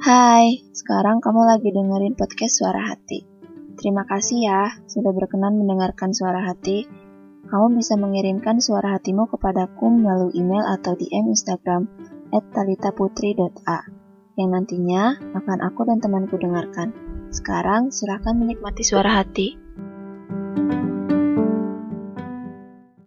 Hai, sekarang kamu lagi dengerin podcast Suara Hati. Terima kasih ya sudah berkenan mendengarkan Suara Hati. Kamu bisa mengirimkan suara hatimu kepadaku melalui email atau DM Instagram @talitaputri.a yang nantinya akan aku dan temanku dengarkan. Sekarang silahkan menikmati suara hati.